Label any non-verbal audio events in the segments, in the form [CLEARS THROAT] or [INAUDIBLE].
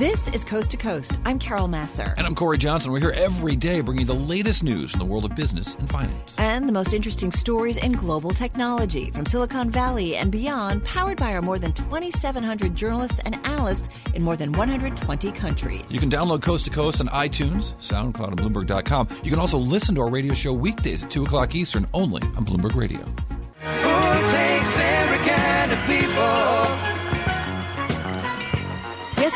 This is Coast to Coast. I'm Carol Massar. And I'm Cory Johnson. We're here every day bringing the latest news in the world of business and finance. And the most interesting stories in global technology from Silicon Valley and beyond, powered by our more than 2,700 journalists and analysts in more than 120 countries. You can download Coast to Coast on iTunes, SoundCloud, and Bloomberg.com. You can also listen to our radio show weekdays at 2 o'clock Eastern only on Bloomberg Radio. Who takes every kind of people?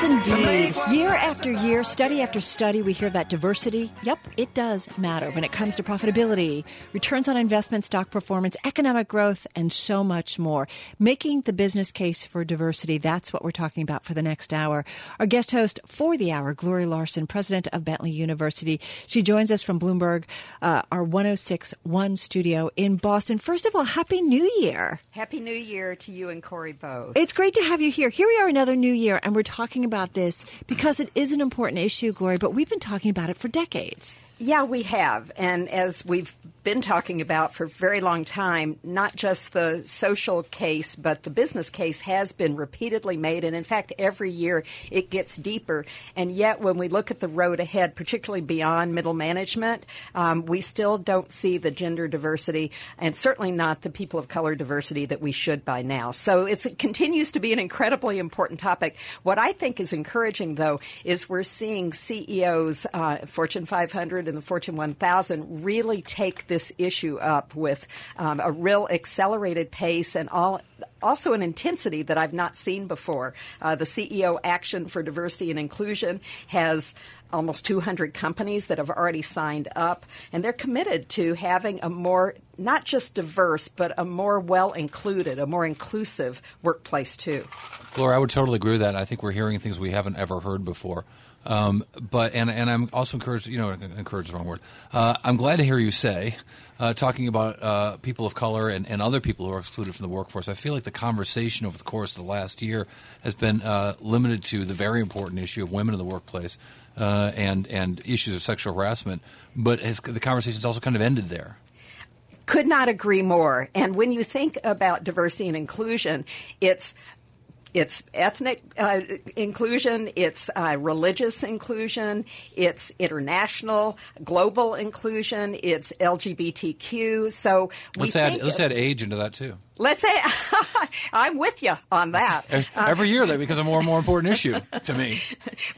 Indeed. Year after year, study after study, we hear that diversity, yep, it does matter when it comes to profitability, returns on investment, stock performance, economic growth, and so much more. Making the business case for diversity, that's what we're talking about for the next hour. Our guest host for the hour, Gloria Larson, president of Bentley University. She joins us from Bloomberg, uh, our 1061 studio in Boston. First of all, Happy New Year. Happy New Year to you and Cory both. It's great to have you here. Here we are, another new year, and we're talking about this because it is an important issue, Gloria, but we've been talking about it for decades. Yeah, we have. And as we've been talking about for a very long time, not just the social case, but the business case has been repeatedly made. And in fact, every year it gets deeper. And yet, when we look at the road ahead, particularly beyond middle management, um, we still don't see the gender diversity and certainly not the people of color diversity that we should by now. So it continues to be an incredibly important topic. What I think is encouraging, though, is we're seeing CEOs, uh, Fortune 500 and the Fortune 1000, really take this issue up with um, a real accelerated pace and all also an intensity that I've not seen before. Uh, the CEO Action for Diversity and Inclusion has almost 200 companies that have already signed up, and they're committed to having a more not just diverse, but a more well included, a more inclusive workplace too. Laura, I would totally agree with that. I think we're hearing things we haven't ever heard before. Um, but and and I'm also encouraged. You know, encouraged the wrong word. Uh, I'm glad to hear you say. Uh, talking about uh, people of color and, and other people who are excluded from the workforce, I feel like the conversation over the course of the last year has been uh, limited to the very important issue of women in the workplace uh, and and issues of sexual harassment. But has, the conversation's also kind of ended there. Could not agree more. And when you think about diversity and inclusion, it's it's ethnic uh, inclusion, it's uh, religious inclusion, it's international, global inclusion, it's LGBTQ. So we let's add let's add age into that too. Let's say [LAUGHS] I'm with you on that. Every year that [LAUGHS] becomes a more and more important issue to me.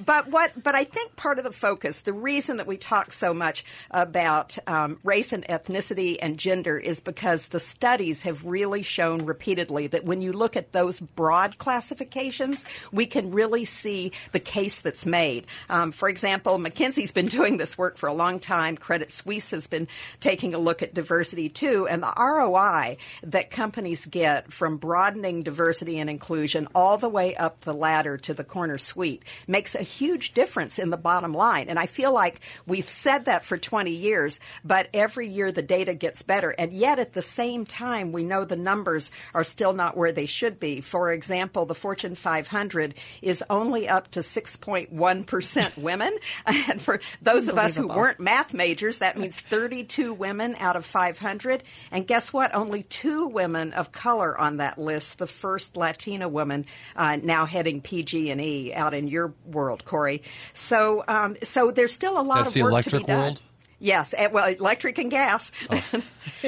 But what? But I think part of the focus, the reason that we talk so much about um, race and ethnicity and gender, is because the studies have really shown repeatedly that when you look at those broad classifications, we can really see the case that's made. Um, for example, McKinsey's been [LAUGHS] doing this work for a long time. Credit Suisse has been taking a look at diversity too, and the ROI that companies companies get from broadening diversity and inclusion all the way up the ladder to the corner suite makes a huge difference in the bottom line. And I feel like we've said that for 20 years, but every year the data gets better. And yet at the same time, we know the numbers are still not where they should be. For example, the Fortune 500 is only up to 6.1% [LAUGHS] women. and for those of us who weren't math majors, that means 32 women out of 500. And guess what? Only two women of color on that list, the first Latina woman uh, now heading PG&E out in your world, Cory. So, um, so there's still a lot That's of work to be done. World? Yes, well, electric and gas. Oh. [LAUGHS] so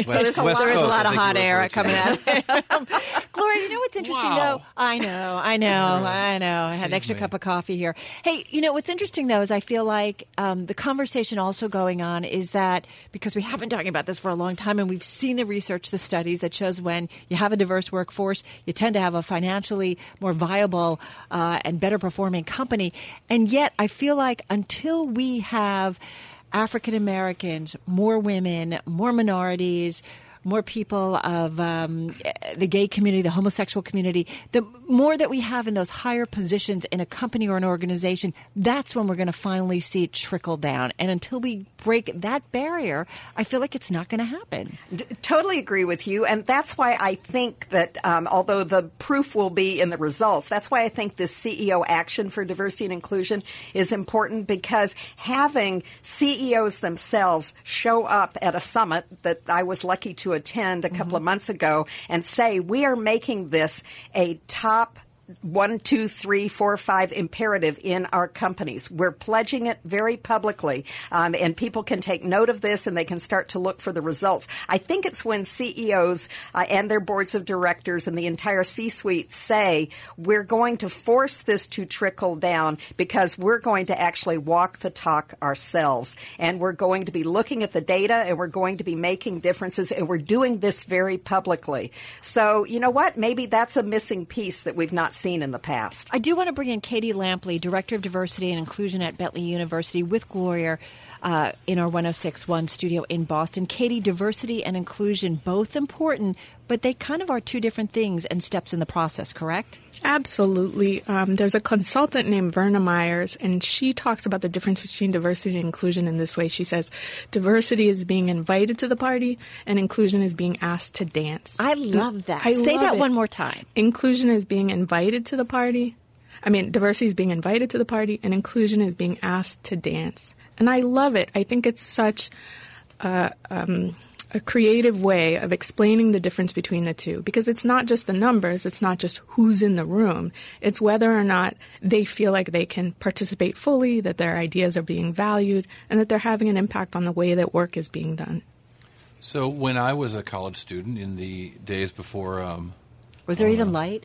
there's a, lot, there's a lot of hot air coming out. [LAUGHS] Gloria, you know what's interesting wow. though? I know, I know, I know. I had an extra me. cup of coffee here. Hey, you know what's interesting though is I feel like um, the conversation also going on is that because we have been talking about this for a long time and we've seen the research, the studies that shows when you have a diverse workforce, you tend to have a financially more viable uh, and better performing company. And yet, I feel like until we have African Americans, more women, more minorities, more people of um, the gay community, the homosexual community, the more that we have in those higher positions in a company or an organization, that's when we're going to finally see it trickle down. And until we break that barrier, I feel like it's not going to happen. D- totally agree with you. And that's why I think that um, although the proof will be in the results, that's why I think this CEO action for diversity and inclusion is important because having CEOs themselves show up at a summit that I was lucky to attend a couple Mm-hmm. of months ago and say, we are making this a top one, two, three, four, five imperative in our companies. We're pledging it very publicly, um, and people can take note of this and they can start to look for the results. I think it's when CEOs uh, and their boards of directors and the entire C-suite say we're going to force this to trickle down because we're going to actually walk the talk ourselves, and we're going to be looking at the data and we're going to be making differences, and we're doing this very publicly. So you know what? Maybe that's a missing piece that we've not seen in the past. I do want to bring in Katie Lampley, Director of Diversity and Inclusion at Bentley University, with Gloria. Uh, in our 1061 studio in Boston. Katie, diversity and inclusion, both important, but they kind of are two different things and steps in the process, correct? Absolutely. Um, there's a consultant named Verna Myers, and she talks about the difference between diversity and inclusion in this way. She says diversity is being invited to the party, and inclusion is being asked to dance. I love that. I Say love that it. one more time. Inclusion is being invited to the party. I mean, diversity is being invited to the party, and inclusion is being asked to dance. And I love it. I think it's such a, um, a creative way of explaining the difference between the two because it's not just the numbers, it's not just who's in the room, it's whether or not they feel like they can participate fully, that their ideas are being valued, and that they're having an impact on the way that work is being done. So when I was a college student in the days before, um, Was there even light?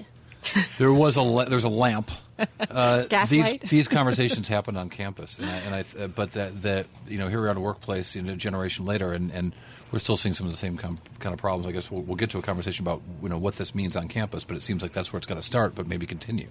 there was a la- there's a lamp. Uh, Gaslight? these [LAUGHS] these conversations happened on campus, and I, and I uh, but that that you know here we are in a workplace you know, a generation later, and, and we're still seeing some of the same com- kind of problems. I guess we'll, we'll get to a conversation about you know what this means on campus, but it seems like that's where it's got to start, but maybe continue.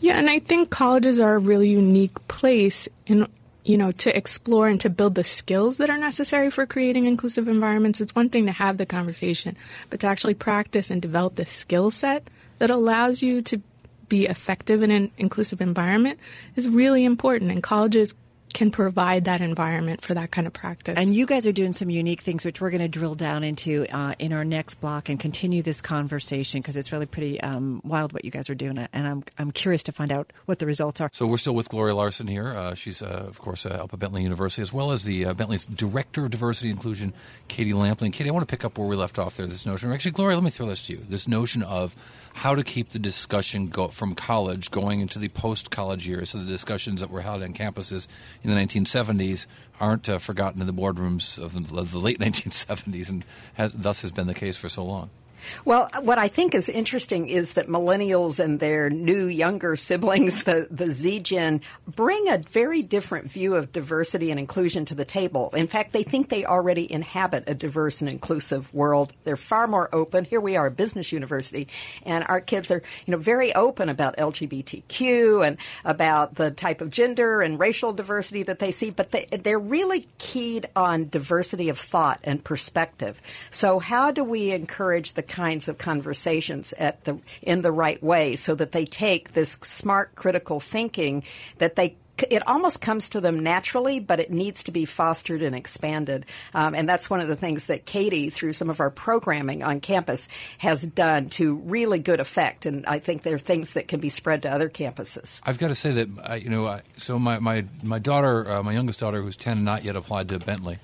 Yeah, and I think colleges are a really unique place in you know to explore and to build the skills that are necessary for creating inclusive environments. It's one thing to have the conversation, but to actually practice and develop the skill set that allows you to be effective in an inclusive environment is really important and colleges can provide that environment for that kind of practice. And you guys are doing some unique things, which we're going to drill down into uh, in our next block and continue this conversation because it's really pretty um, wild what you guys are doing, and I'm I'm curious to find out what the results are. So we're still with Gloria Larson here. Uh, she's, uh, of course, uh, up at Bentley University, as well as the uh, Bentley's Director of Diversity and Inclusion, Katie Lampley. And Katie, I want to pick up where we left off there. This notion, actually, Gloria, let me throw this to you. This notion of how to keep the discussion go from college going into the post-college years, so the discussions that were held on campuses in the 1970s aren't uh, forgotten in the boardrooms of the, of the late [LAUGHS] 1970s, and has, thus has been the case for so long. Well, what I think is interesting is that millennials and their new younger siblings, [LAUGHS] the, the Z Gen, bring a very different view of diversity and inclusion to the table. In fact, they think they already inhabit a diverse and inclusive world. They're far more open. Here we are, a business university, and our kids are, you know, very open about LGBTQ and about the type of gender and racial diversity that they see, but they, they're really keyed on diversity of thought and perspective. So how do we encourage the kinds of conversations at the in the right way so that they take this smart critical thinking that they it almost comes to them naturally, but it needs to be fostered and expanded. Um, and that's one of the things that Katie, through some of our programming on campus, has done to really good effect. And I think there are things that can be spread to other campuses. I've got to say that you know, I, so my my my daughter, uh, my youngest daughter, who's ten, not yet applied to Bentley,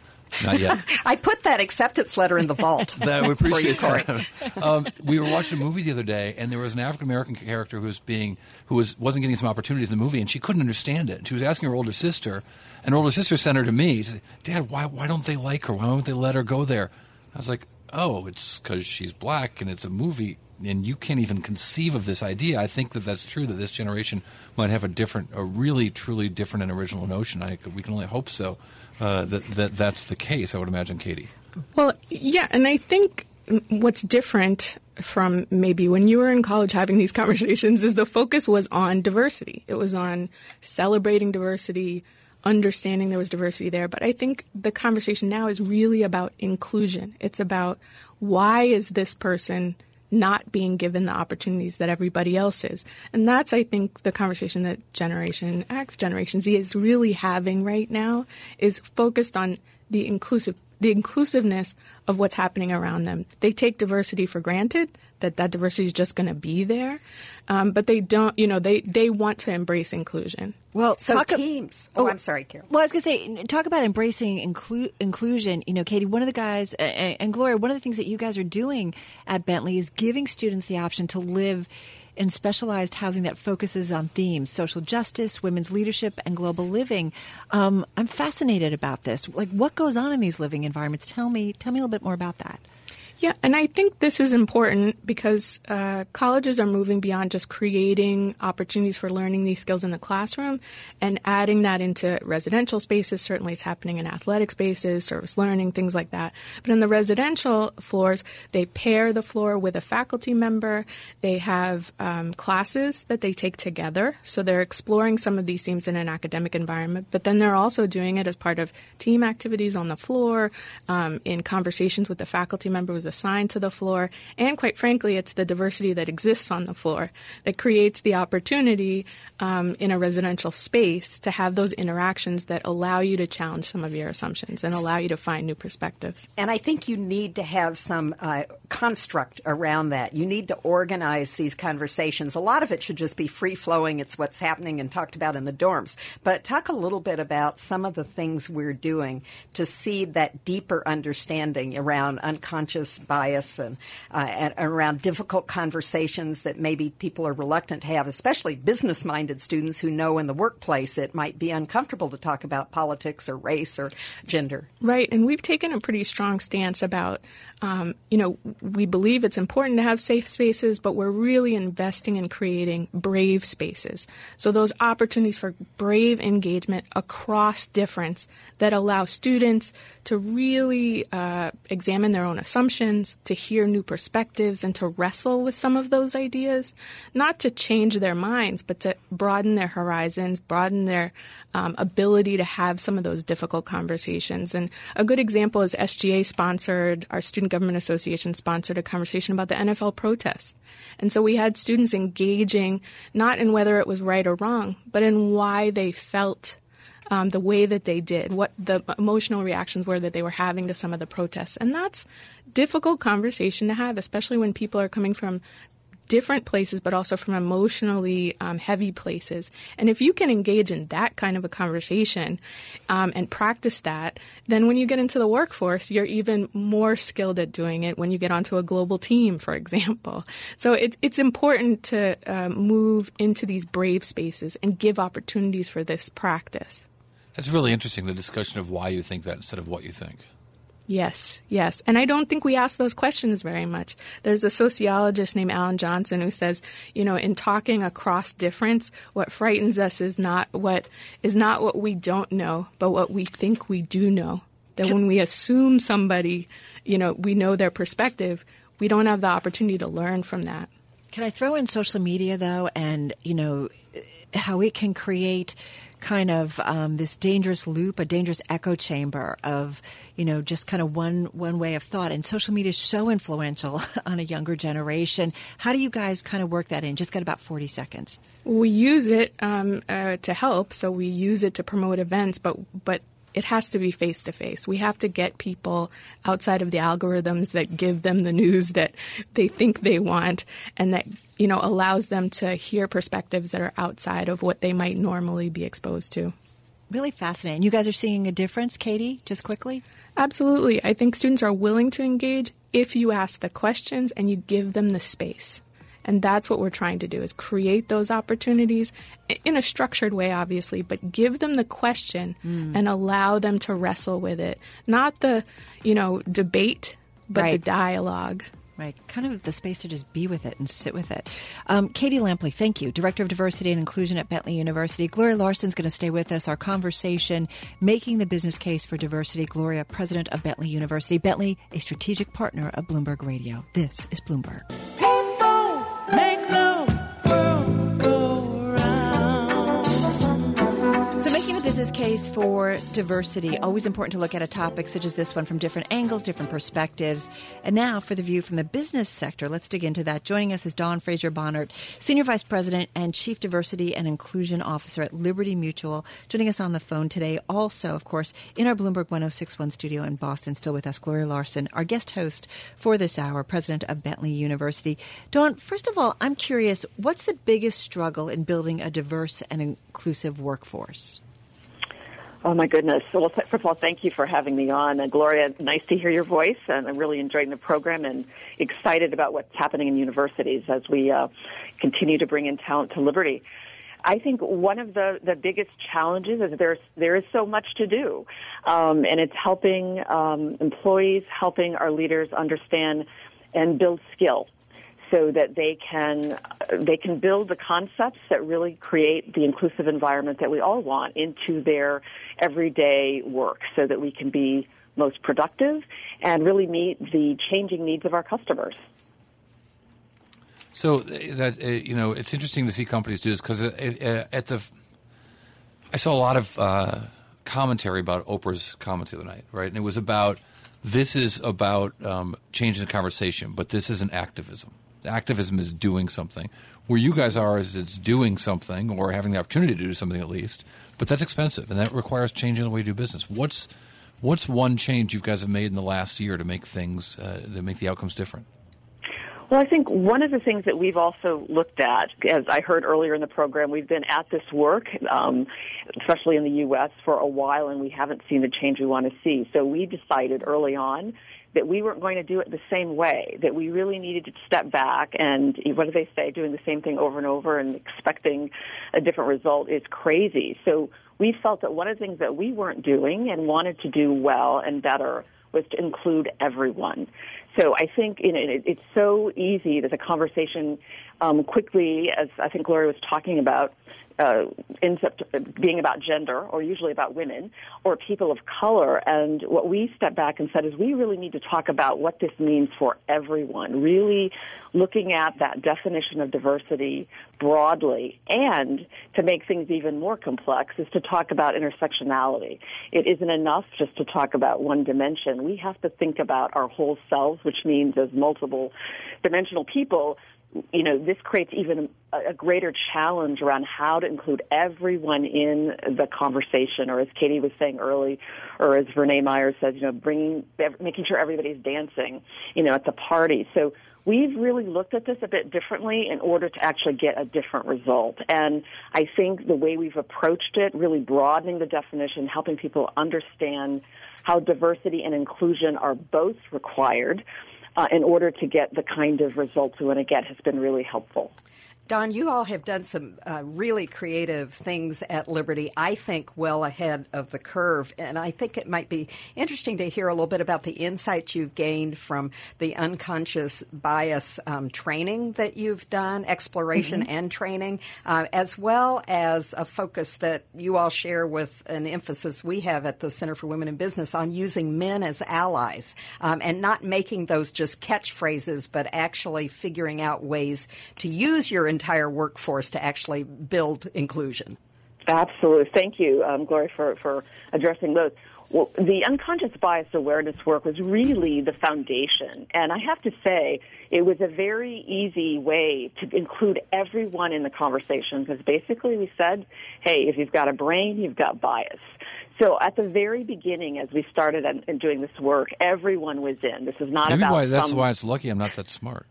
not yet. [LAUGHS] I put that acceptance letter in the vault. [LAUGHS] that we appreciate that. um, we were watching a movie the other day, and there was an African American character who was being who was wasn't getting some opportunities in the movie, and she couldn't understand it. She was asking her older sister, and her older sister sent her to me. She said, Dad, why why don't they like her? Why won't they let her go there? I was like, Oh, it's because she's black, and it's a movie. And you can't even conceive of this idea. I think that that's true. That this generation might have a different, a really, truly different and original notion. I, we can only hope so. Uh, that, that that's the case. I would imagine, Katie. Well, yeah, and I think what's different from maybe when you were in college having these [LAUGHS] conversations is the focus was on diversity. It was on celebrating diversity, understanding there was diversity there. But I think the conversation now is really about inclusion. It's about why is this person not being given the opportunities that everybody else is. And that's, I think, the conversation that Generation X, Generation Z is really having right now is focused on the inclusive the inclusiveness of what's happening around them. They take diversity for granted that that diversity is just going to be there, um, but they don't. You know, they they want to embrace inclusion. Well, So talk a- teams. Oh, I'm sorry, Carol. Well, I was going to say, talk about embracing inclu- inclusion. You know, Katie, one of the guys, uh, and Gloria, one of the things that you guys are doing at Bentley is giving students the option to live in specialized housing that focuses on themes social justice, women's leadership, and global living. Um, I'm fascinated about this. Like, what goes on in these living environments? Tell me, tell me a little bit more about that. Yeah, and I think this is important because uh, colleges are moving beyond just creating opportunities for learning these skills in the classroom and adding that into residential spaces. Certainly, it's happening in athletic spaces, service learning, things like that. But in the residential floors, they pair the floor with a faculty member. They have um, classes that they take together. So they're exploring some of these themes in an academic environment, but then they're also doing it as part of team activities on the floor, um, in conversations with the faculty members assigned to the floor. And quite frankly, it's the diversity that exists on the floor that creates the opportunity um, in a residential space to have those interactions that allow you to challenge some of your assumptions and allow you to find new perspectives. And I think you need to have some uh, construct around that. You need to organize these conversations. A lot of it should just be free flowing. It's what's happening and talked about in the dorms. But talk a little bit about some of the things we're doing to see that deeper understanding around unconscious bias and, uh, and around difficult conversations that maybe people are reluctant to have, especially business minded students who know in the workplace it might be uncomfortable to talk about politics or race or gender. Right. And we've taken a pretty strong stance about, um, you know, we believe it's important to have safe spaces, but we're really investing in creating brave spaces. So those opportunities for brave engagement across difference that allow students to really uh, examine their own assumptions, to hear new perspectives, and to wrestle with some of those ideas, not to change their minds, but to broaden their horizons, broaden their um, ability to have some of those difficult conversations. And a good example is SGA sponsored, our Student Government Association sponsored a conversation about the NFL protests. And so we had students engaging not in whether it was right or wrong, but in why they felt um, the way that they did, what the emotional reactions were that they were having to some of the protests. And that's difficult conversation to have, especially when people are coming from different places, but also from emotionally um, heavy places. And if you can engage in that kind of a conversation um, and practice that, then when you get into the workforce, you're even more skilled at doing it when you get onto a global team, for [LAUGHS] example. So it, it's important to uh, move into these brave spaces and give opportunities for this practice. That's really interesting, the discussion of why you think that instead of what you think. Yes, yes. And I don't think we ask those questions very much. There's a sociologist named Allan Johnson who says, you know, in talking across difference, what frightens us is not what is not what we don't know, but what we think we do know. That when we assume somebody, you know, we know their perspective, we don't have the opportunity to learn from that. Can I throw in social media though, and you know how it can create kind of um, this dangerous loop, a dangerous echo chamber of you know just kind of one one way of thought. And social media is so influential [LAUGHS] on a younger generation. How do you guys kind of work that in? Just got about forty seconds. We use it um, uh, to help, so we use it to promote events, but but it has to be face to face. We have to get people outside of the algorithms that give them the news that they think they want and that you know allows them to hear perspectives that are outside of what they might normally be exposed to. Really fascinating. You guys are seeing a difference, Katie, just quickly? Absolutely. I think students are willing to engage if you ask the questions and you give them the space. And that's what we're trying to do is create those opportunities in a structured way, obviously, but give them the question mm. and allow them to wrestle with it. Not the, you know, debate, but right. the dialogue. Right, kind of the space to just be with it and sit with it. Um, Katie Lampley, thank you, Director of Diversity and Inclusion at Bentley University. Gloria Larson's going to stay with us. Our conversation, making the business case for diversity. Gloria, President of Bentley University. Bentley, a strategic partner of Bloomberg Radio. This is Bloomberg. Business case for diversity. Always important to look at a topic such as this one from different angles, different perspectives. And now for the view from the business sector, let's dig into that. Joining us is Dawn Frazier Bohnert, Senior Vice President and Chief Diversity and Inclusion Officer at Liberty Mutual, joining us on the phone today. Also, of course, in our Bloomberg 1061 studio in Boston, still with us, Gloria Larson, our guest host for this hour, President of Bentley University. Dawn, first of all, I'm curious, what's the biggest struggle in building a diverse and inclusive workforce? Oh my goodness! Well, first of all, thank you for having me on, uh, Gloria. Nice to hear your voice, and I'm really enjoying the program and excited about what's happening in universities as we uh, continue to bring in talent to Liberty. I think one of the, the biggest challenges is there's there is so much to do, um, and it's helping um, employees, helping our leaders understand and build skill so that they can they can build the concepts that really create the inclusive environment that we all want into their everyday work so that we can be most productive and really meet the changing needs of our customers. So that uh, you know, it's interesting to see companies do this because uh, uh, at the, I saw a lot of uh, commentary about Oprah's comment the other night, right? And it was about this is about um, changing the conversation, but this isn't activism activism is doing something. Where you guys are is it's doing something or having the opportunity to do something at least, but that's expensive and that requires changing the way you do business. What's what's one change you guys have made in the last year to make things uh, to make the outcomes different? Well, I think one of the things that we've also looked at, as I heard earlier in the program, we've been at this work, um, especially in the U.S., for a while, and we haven't seen the change we want to see. So we decided early on that we weren't going to do it the same way, that we really needed to step back and what do they say, doing the same thing over and over and expecting a different result is crazy. So we felt that one of the things that we weren't doing and wanted to do well and better was to include everyone. So I think you know, it, it's so easy that the conversation um, quickly, as I think Gloria was talking about, uh, ends up being about gender or usually about women or people of color. And what we stepped back and said is we really need to talk about what this means for everyone, really looking at that definition of diversity broadly. And to make things even more complex is to talk about intersectionality. It isn't enough just to talk about one dimension. We have to think about our whole selves, which means as multiple dimensional people, you know, this creates even a, greater challenge around how to include everyone in the conversation, or as Katie was saying early, or as Verna Myers says, you know, bringing, making sure everybody's dancing, you know, at the party. So we've really looked at this a bit differently in order to actually get a different result. And I think the way we've approached it, really broadening the definition, helping people understand how diversity and inclusion are both required uh, in order to get the kind of results we want to get has been really helpful. Dawn, you all have done some uh, really creative things at Liberty, I think well ahead of the curve. And I think it might be interesting to hear a little bit about the insights you've gained from the unconscious bias um, training that you've done, exploration mm-hmm. and training, uh, as well as a focus that you all share with an emphasis we have at the Center for Women in Business on using men as allies um, and not making those just catchphrases, but actually figuring out ways to use your entire workforce to actually build inclusion. Absolutely. Thank you, um, Gloria, for, for addressing those. Well, the unconscious bias awareness work was really the foundation. And I have to say, it was a very easy way to include everyone in the conversation because basically we said, hey, if you've got a brain, you've got bias. So at the very beginning, as we started in, doing this work, everyone was in. This is not Maybe about. Why, that's some... why it's lucky I'm not that smart.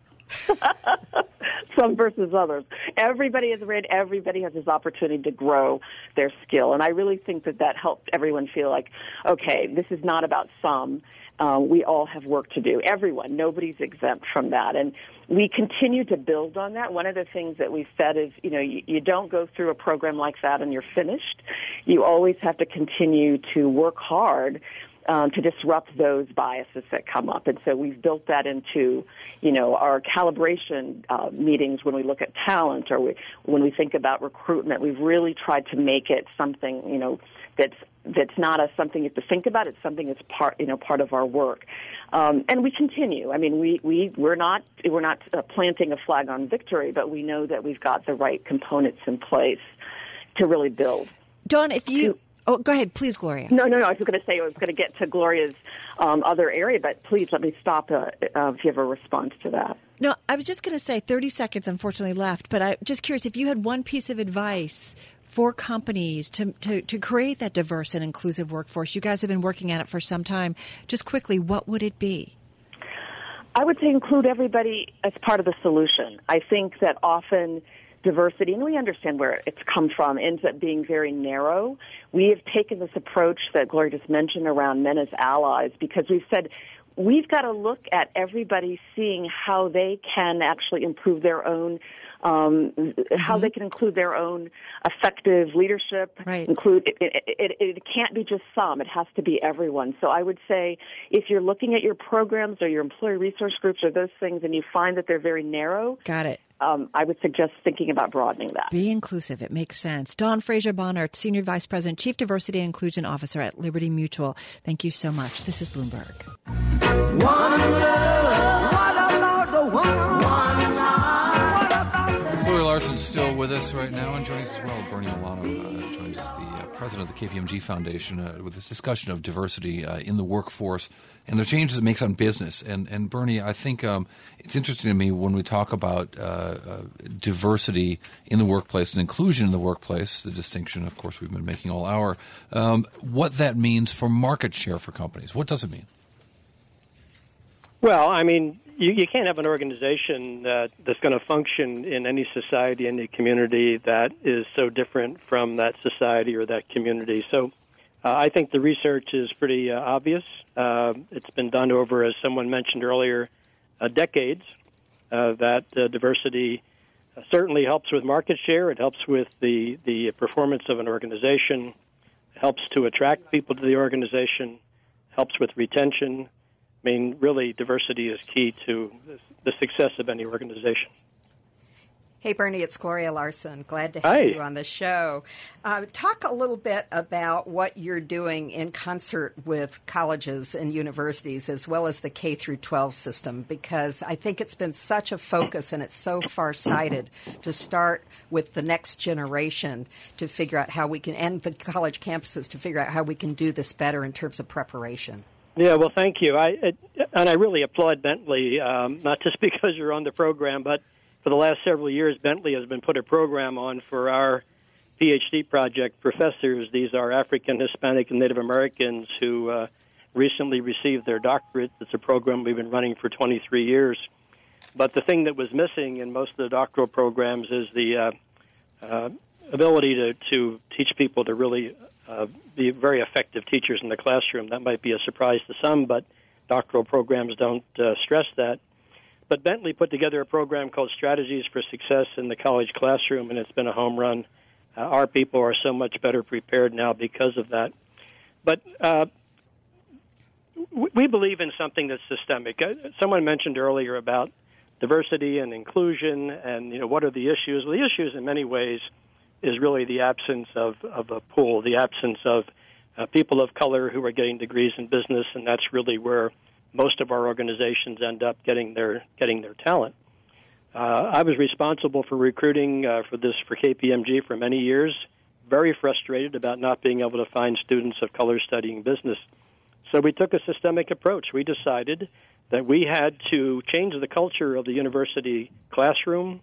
[LAUGHS] some versus others. Everybody is read. Everybody has this opportunity to grow their skill, and I really think that that helped everyone feel like, okay, this is not about some. Uh, we all have work to do. Everyone, nobody's exempt from that, and we continue to build on that. One of the things that we've said is, you know, you, you don't go through a program like that and you're finished. You always have to continue to work hard um, to disrupt those biases that come up. And so we've built that into, you know, our calibration uh, meetings when we look at talent or we, when we think about recruitment. We've really tried to make it something, you know, that's that's not a something you have to think about. It's something that's part, you know, part of our work. Um, and we continue. I mean, we we we're not we're not uh, planting a flag on victory, but we know that we've got the right components in place to really build. Dawn, if you Oh, go ahead, please, Gloria. No, no, no. I was going to say I was going to get to Gloria's um, other area, but please let me stop uh, uh, if you have a response to that. No, I was just going to say 30 seconds, unfortunately, left, but I'm just curious if you had one piece of advice for companies to, to, to create that diverse and inclusive workforce. You guys have been working at it for some time. Just quickly, what would it be? I would say include everybody as part of the solution. I think that often diversity, and we understand where it's come from, ends up being very narrow. We have taken this approach that Gloria just mentioned around men as allies because we've said we've got to look at everybody seeing how they can actually improve their own um, mm-hmm. how they can include their own effective leadership. Right. Include it, it, it, it can't be just some; it has to be everyone. So I would say if you're looking at your programs or your employee resource groups or those things, and you find that they're very narrow, got it. Um, I would suggest thinking about broadening that. Be inclusive. It makes sense. Dawn Frazier Bohnert, Senior Vice President, Chief Diversity and Inclusion Officer at Liberty Mutual. Thank you so much. This is Bloomberg. One love, one one, Larson still with us right now, and joining us as well, Bernie Milano uh, joins us, the president of the KPMG Foundation, uh, with this discussion of diversity uh, in the workforce and the changes it makes on business. And, and Bernie, I think um, it's interesting to me when we talk about uh, uh, diversity in the workplace and inclusion in the workplace, the distinction, of course, we've been making all hour, um, what that means for market share for companies. What does it mean? Well, I mean, you, you can't have an organization that, that's going to function in any society, any community that is so different from that society or that community. So uh, I think the research is pretty uh, obvious. Uh, it's been done over, as someone mentioned earlier, uh, decades. Uh, that uh, diversity certainly helps with market share. It helps with the, the performance of an organization. It helps to attract people to the organization. Helps with retention I mean, really, diversity is key to the success of any organization. Hey, Bernie, it's Gloria Larson. Glad to have Hi. you on the show. Uh, talk a little bit about what you're doing in concert with colleges and universities, as well as the K through 12 system, because I think it's been such a focus and it's so far sighted to start with the next generation to figure out how we can, and the college campuses to figure out how we can do this better in terms of preparation. Yeah, well, thank you. I it, and I really applaud Bentley, um, not just [LAUGHS] because you're on the program, but for the last several years, Bentley has been put a program on for our PhD project professors. These are African, Hispanic, and Native Americans who uh, recently received their doctorate. It's a program we've been running for 23 years. But the thing that was missing in most of the doctoral programs is the uh, uh, ability to, to teach people to really uh, be very effective teachers in the classroom. That might be a surprise to some, but doctoral programs don't uh, stress that. But Bentley put together a program called Strategies for Success in the College Classroom, and it's been a home run. Uh, our people are so much better prepared now because of that. But uh, we believe in something that's systemic. Uh, someone mentioned earlier about diversity and inclusion, and you know what are the issues? Well, the issues, in many ways, is really the absence of, of a pool, the absence of uh, people of color who are getting degrees in business, and that's really where most of our organizations end up getting their getting their talent. Uh, I was responsible for recruiting uh, for this for KPMG for many years. Very frustrated about not being able to find students of color studying business. So we took a systemic approach. We decided that we had to change the culture of the university classroom,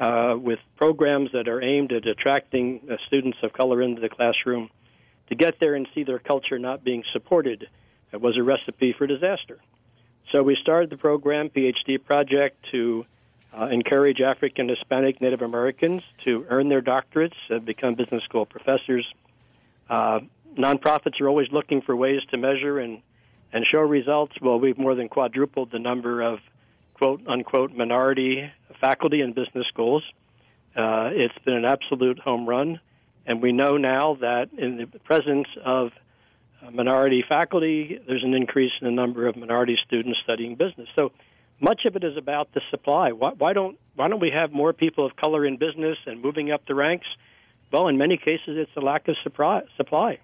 uh, with programs that are aimed at attracting uh, students of color into the classroom to get there and see their culture not being supported it was a recipe for disaster. So we started the program, PhD Project, to uh, encourage African, Hispanic, Native Americans to earn their doctorates and become business school professors. Uh, nonprofits are always looking for ways to measure and, and show results. Well, we've more than quadrupled the number of quote unquote minority faculty in business schools. Uh, it's been an absolute home run, and we know now that in the presence of minority faculty, there's an increase in the number of minority students studying business. So much of it is about the supply. Why, why don't why don't we have more people of color in business and moving up the ranks? Well, in many cases, it's a lack of supply.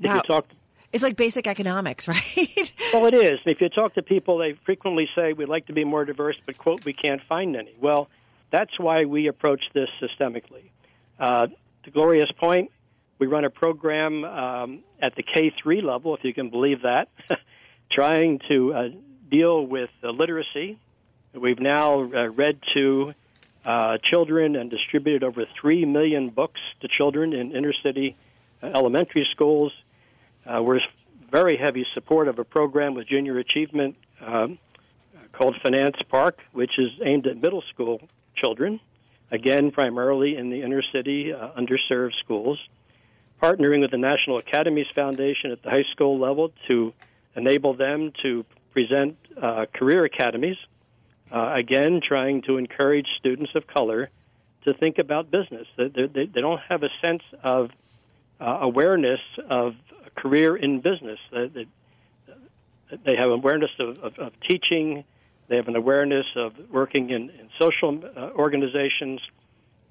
If you talk it's like basic economics, [LAUGHS] right? well, it is. If you talk to people, they frequently say we'd like to be more diverse, but quote, we can't find any. Well, that's why we approach this systemically. Uh, to Gloria's point, we run a program um, at the K three level, if you can believe that, [LAUGHS] trying to uh, deal with uh, literacy. We've now uh, read to uh, children and distributed over three million books to children in inner city uh, elementary schools. Uh, we're very heavy support of a program with junior achievement um, called Finance Park, which is aimed at middle school children. again, primarily in the inner city, uh, underserved schools, partnering with the National Academies Foundation at the high school level to enable them to present uh, career academies. Uh, again, trying to encourage students of color to think about business. They, they, they don't have a sense of uh, awareness of career in business. They, they have awareness of, of, of, teaching. They have an awareness of working in, in social uh, organizations,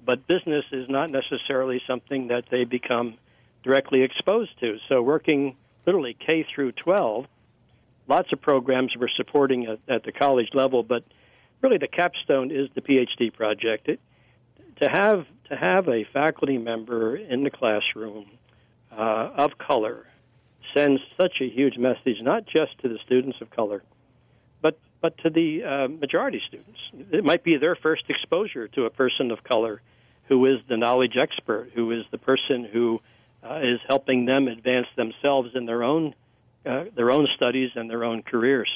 but business is not necessarily something that they become directly exposed to. So, working literally K through 12, lots of programs we're supporting at, at the college level, but really the capstone is the PhD project. It, to have to have a faculty member in the classroom uh, of color sends such a huge message, not just to the students of color, but but to the uh, majority students. It might be their first exposure to a person of color who is the knowledge expert, who is the person who uh, is helping them advance themselves in their own uh, their own studies and their own careers.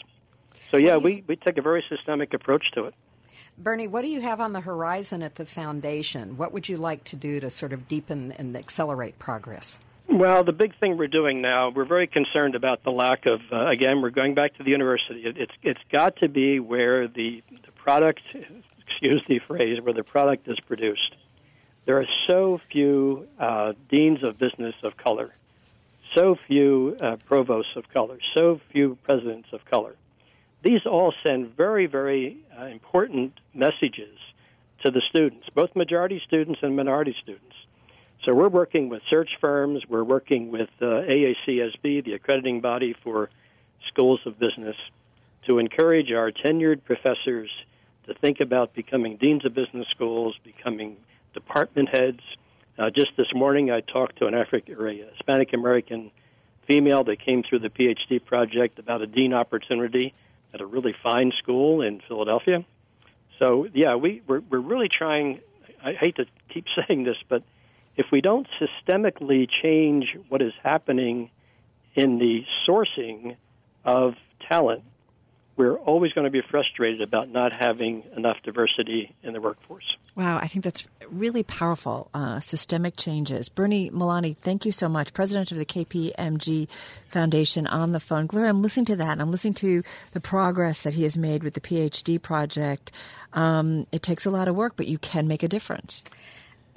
So yeah, we, we take a very systemic approach to it. Bernie, what do you have on the horizon at the foundation? What would you like to do to sort of deepen and accelerate progress? Well, the big thing we're doing now, we're very concerned about the lack of. Uh, again, we're going back to the university. It, it's it's got to be where the the product, excuse the phrase, where the product is produced. There are so few uh, deans of business of color, so few uh, provosts of color, so few presidents of color. These all send very, very uh, important messages to the students, both majority students and minority students. So we're working with search firms. We're working with uh, AACSB, the accrediting body for schools of business, to encourage our tenured professors to think about becoming deans of business schools, becoming department heads. Uh, just this morning, I talked to an African or a Hispanic American female that came through the PhD project about a dean opportunity at a really fine school in Philadelphia. So yeah, we we're, we're really trying. I hate to keep [LAUGHS] saying this, but if we don't systemically change what is happening in the sourcing of talent, we're always going to be frustrated about not having enough diversity in the workforce. Wow, I think that's really powerful. Uh, systemic changes. Bernie Milano, thank you so much. President of the KPMG Foundation on the phone. Gloria, I'm listening to that. I'm listening to the progress that he has made with the PhD project. Um, it takes a lot of work, but you can make a difference.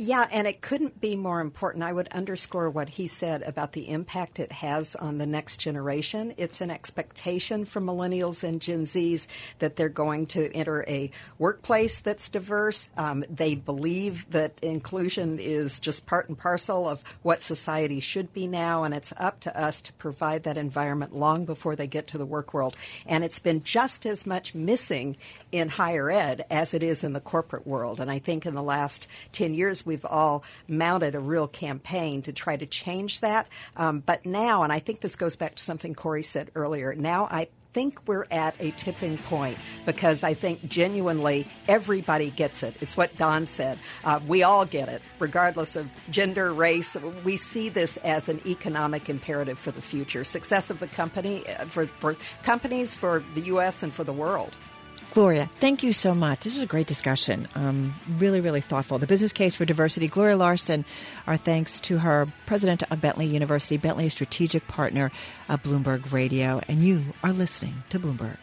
Yeah, and it couldn't be more important. I would underscore what he said about the impact it has on the next generation. It's an expectation from millennials and Gen Zs that they're going to enter a workplace that's diverse. Um, they believe that inclusion is just part and parcel of what society should be now, and it's up to us to provide that environment long before they get to the work world. And it's been just as much missing in higher ed as it is in the corporate world. And I think in the last 10 years, we've all mounted a real campaign to try to change that. Um, but now, and I think this goes back to something Cory said earlier, now I think we're at a tipping point because I think genuinely everybody gets it. It's what Dawn said. Uh, we all get it, regardless of gender, race. We see this as an economic imperative for the future, success of the company, uh, for, for companies, for the U.S., and for the world. Gloria, thank you so much. This was a great discussion. Um, really, really thoughtful. The business case for diversity. Gloria Larson, our thanks to her, president of Bentley University. Bentley, strategic partner of Bloomberg Radio, and you are listening to Bloomberg.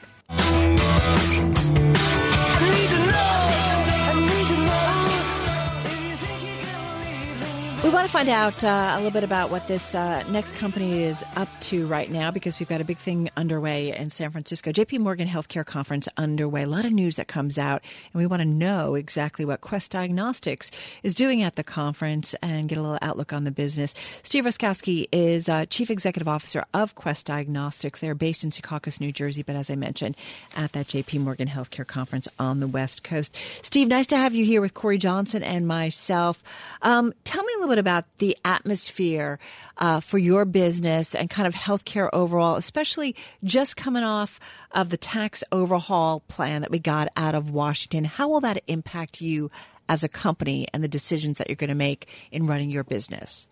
To find out uh, a little bit about what this uh, next company is up to right now because we've got a big thing underway in San Francisco. JP Morgan Healthcare Conference underway. A lot of news that comes out, and we want to know exactly what Quest Diagnostics is doing at the conference and get a little outlook on the business. Steve Rusckowski is uh, Chief Executive Officer of Quest Diagnostics. They're based in Secaucus, New Jersey, but as I mentioned, at that JP Morgan Healthcare Conference on the West Coast. Steve, nice to have you here with Cory Johnson and myself. Um, tell me a little bit about the atmosphere uh, for your business and kind of healthcare overall, especially just coming off of the tax overhaul plan that we got out of Washington. How will that impact you as a company and the decisions that you're going to make in running your business?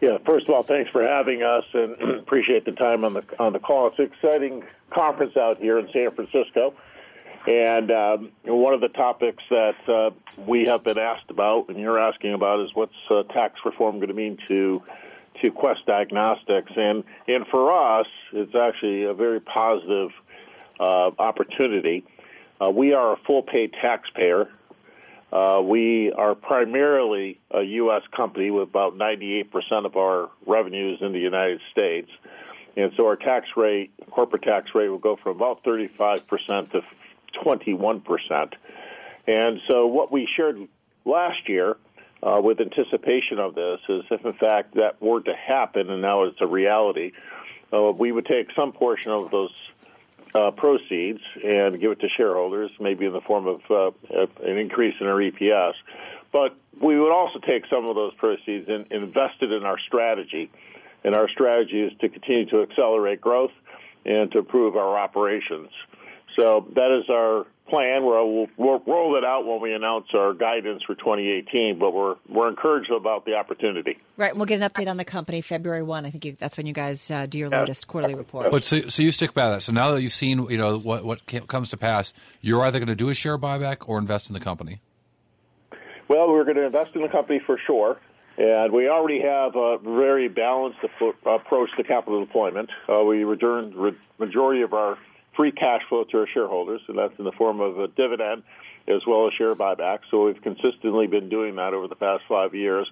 Yeah, first of all, thanks for having us, and [CLEARS THROAT] appreciate the time on the on the call. It's an exciting conference out here in San Francisco, And um, one of the topics that uh, we have been asked about, and you're asking about, is what's uh, tax reform going to mean to to Quest Diagnostics? And and for us, it's actually a very positive uh, opportunity. Uh, we are a full pay taxpayer. Uh, we are primarily a U.S. company with about 98% of our revenues in the United States. And so our tax rate, corporate tax rate, will go from about 35% to 21%. And so what we shared last year uh, with anticipation of this is if, in fact, that were to happen and now it's a reality, uh, we would take some portion of those uh, proceeds and give it to shareholders, maybe in the form of uh, an increase in our EPS. But we would also take some of those proceeds and invest it in our strategy. And our strategy is to continue to accelerate growth and to improve our operations. So that is our plan. We'll, we'll roll it out when we announce our guidance for 2018, but we're we're encouraged about the opportunity. Right. We'll get an update on the company February 1. I think you, that's when you guys uh, do your latest quarterly report. But so, so you stick by that. So now that you've seen you know what what comes to pass, you're either going to do a share buyback or invest in the company. Well, we're going to invest in the company for sure. And we already have a very balanced approach to capital deployment. Uh, we return the majority of our free cash flow to our shareholders, and that's in the form of a dividend as well as share buybacks. So we've consistently been doing that over the past five years.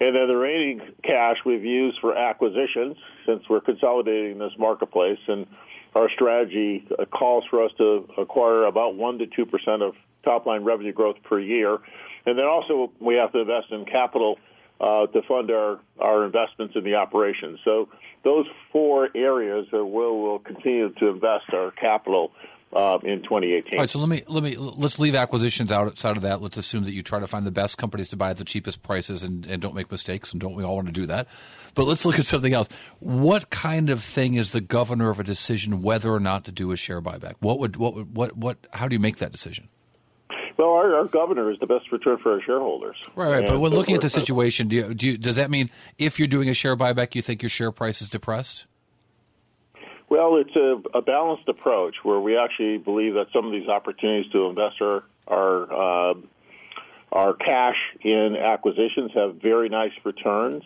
And then the remaining cash we've used for acquisitions since we're consolidating this marketplace. And our strategy uh, calls for us to acquire about 1% to 2% of top line revenue growth per year. And then also we have to invest in capital uh, to fund our, our investments in the operations. So those four areas are where we'll continue to invest our capital uh, in 2018. All right, so let me let me let's leave acquisitions outside of that. Let's assume that you try to find the best companies to buy at the cheapest prices and, and don't make mistakes, and don't we all want to do that? But let's look at something else. What kind of thing is the governor of a decision whether or not to do a share buyback? What would what would what what? How do you make that decision? Well, our, our governor is the best return for our shareholders. Right, right. But when so looking at the situation, do you, do you, does that mean if you're doing a share buyback, you think your share price is depressed? Well, it's a, a balanced approach where we actually believe that some of these opportunities to invest our our, uh, our cash in acquisitions have very nice returns.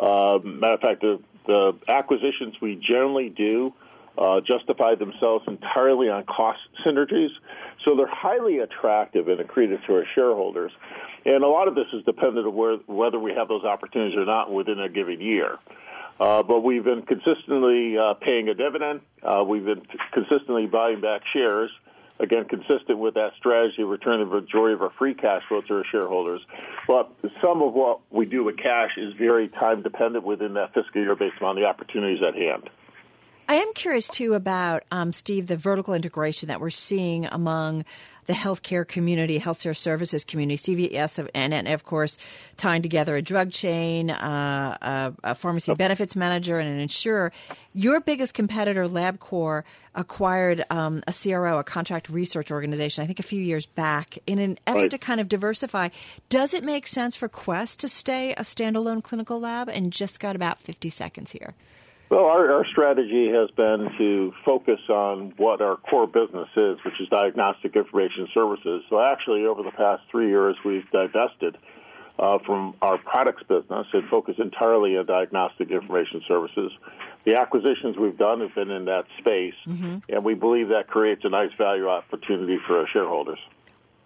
Uh, matter of fact, the, the acquisitions we generally do uh, justify themselves entirely on cost synergies. So they're highly attractive and accretive to our shareholders. And a lot of this is dependent on where, whether we have those opportunities or not within a given year. Uh, but we've been consistently uh, paying a dividend. Uh, we've been consistently buying back shares. Again, consistent with that strategy of returning the majority of our free cash flow to our shareholders. But some of what we do with cash is very time dependent within that fiscal year based on the opportunities at hand. I am curious too about um, Steve the vertical integration that we're seeing among the healthcare community, healthcare services community, CVS, and, and of course tying together a drug chain, uh, a, a, pharmacy benefits manager, and an insurer. Your biggest competitor, LabCorp, acquired um, a CRO, a contract research organization, I think a few years back, in an effort right. to kind of diversify. Does it make sense for Quest to stay a standalone clinical lab? And just got about 50 seconds here. Well, our, our strategy has been to focus on what our core business is, which is diagnostic information services. So actually, over the past three years, we've divested uh, from our products business and focused entirely on diagnostic information services. The acquisitions we've done have been in that space, mm-hmm. and we believe that creates a nice value opportunity for our shareholders.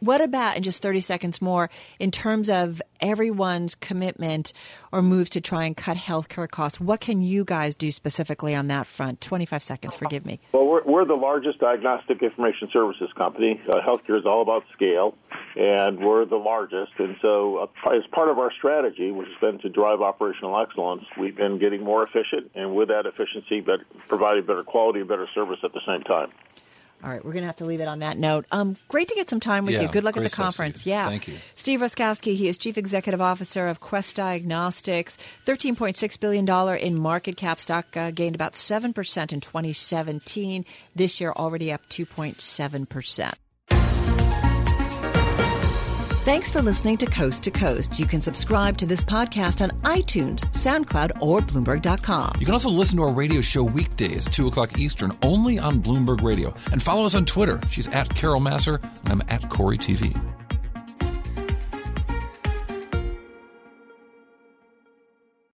What about, in just 30 seconds more, in terms of everyone's commitment or moves to try and cut healthcare costs? What can you guys do specifically on that front? 25 seconds, forgive me. Well, we're, we're the largest diagnostic information services company. Uh, healthcare is all about scale, and we're the largest. And so, uh, as part of our strategy, which has been to drive operational excellence, we've been getting more efficient, and with that efficiency, but providing better quality and better service at the same time. All right, we're going to have to leave it on that note. Um, great to get some time with yeah, you. Good luck at the conference. Yeah. Thank you. Steve Rusckowski, he is Chief Executive Officer of Quest Diagnostics. $13.6 billion in market cap. Stock uh, gained about 7% in 2017. This year, already up 2.7%. Thanks for listening to Coast to Coast. You can subscribe to this podcast on iTunes, SoundCloud, or Bloomberg.com. You can also listen to our radio show weekdays at 2 o'clock Eastern only on Bloomberg Radio. And follow us on Twitter. She's at Carol Massar, and I'm at Cory TV.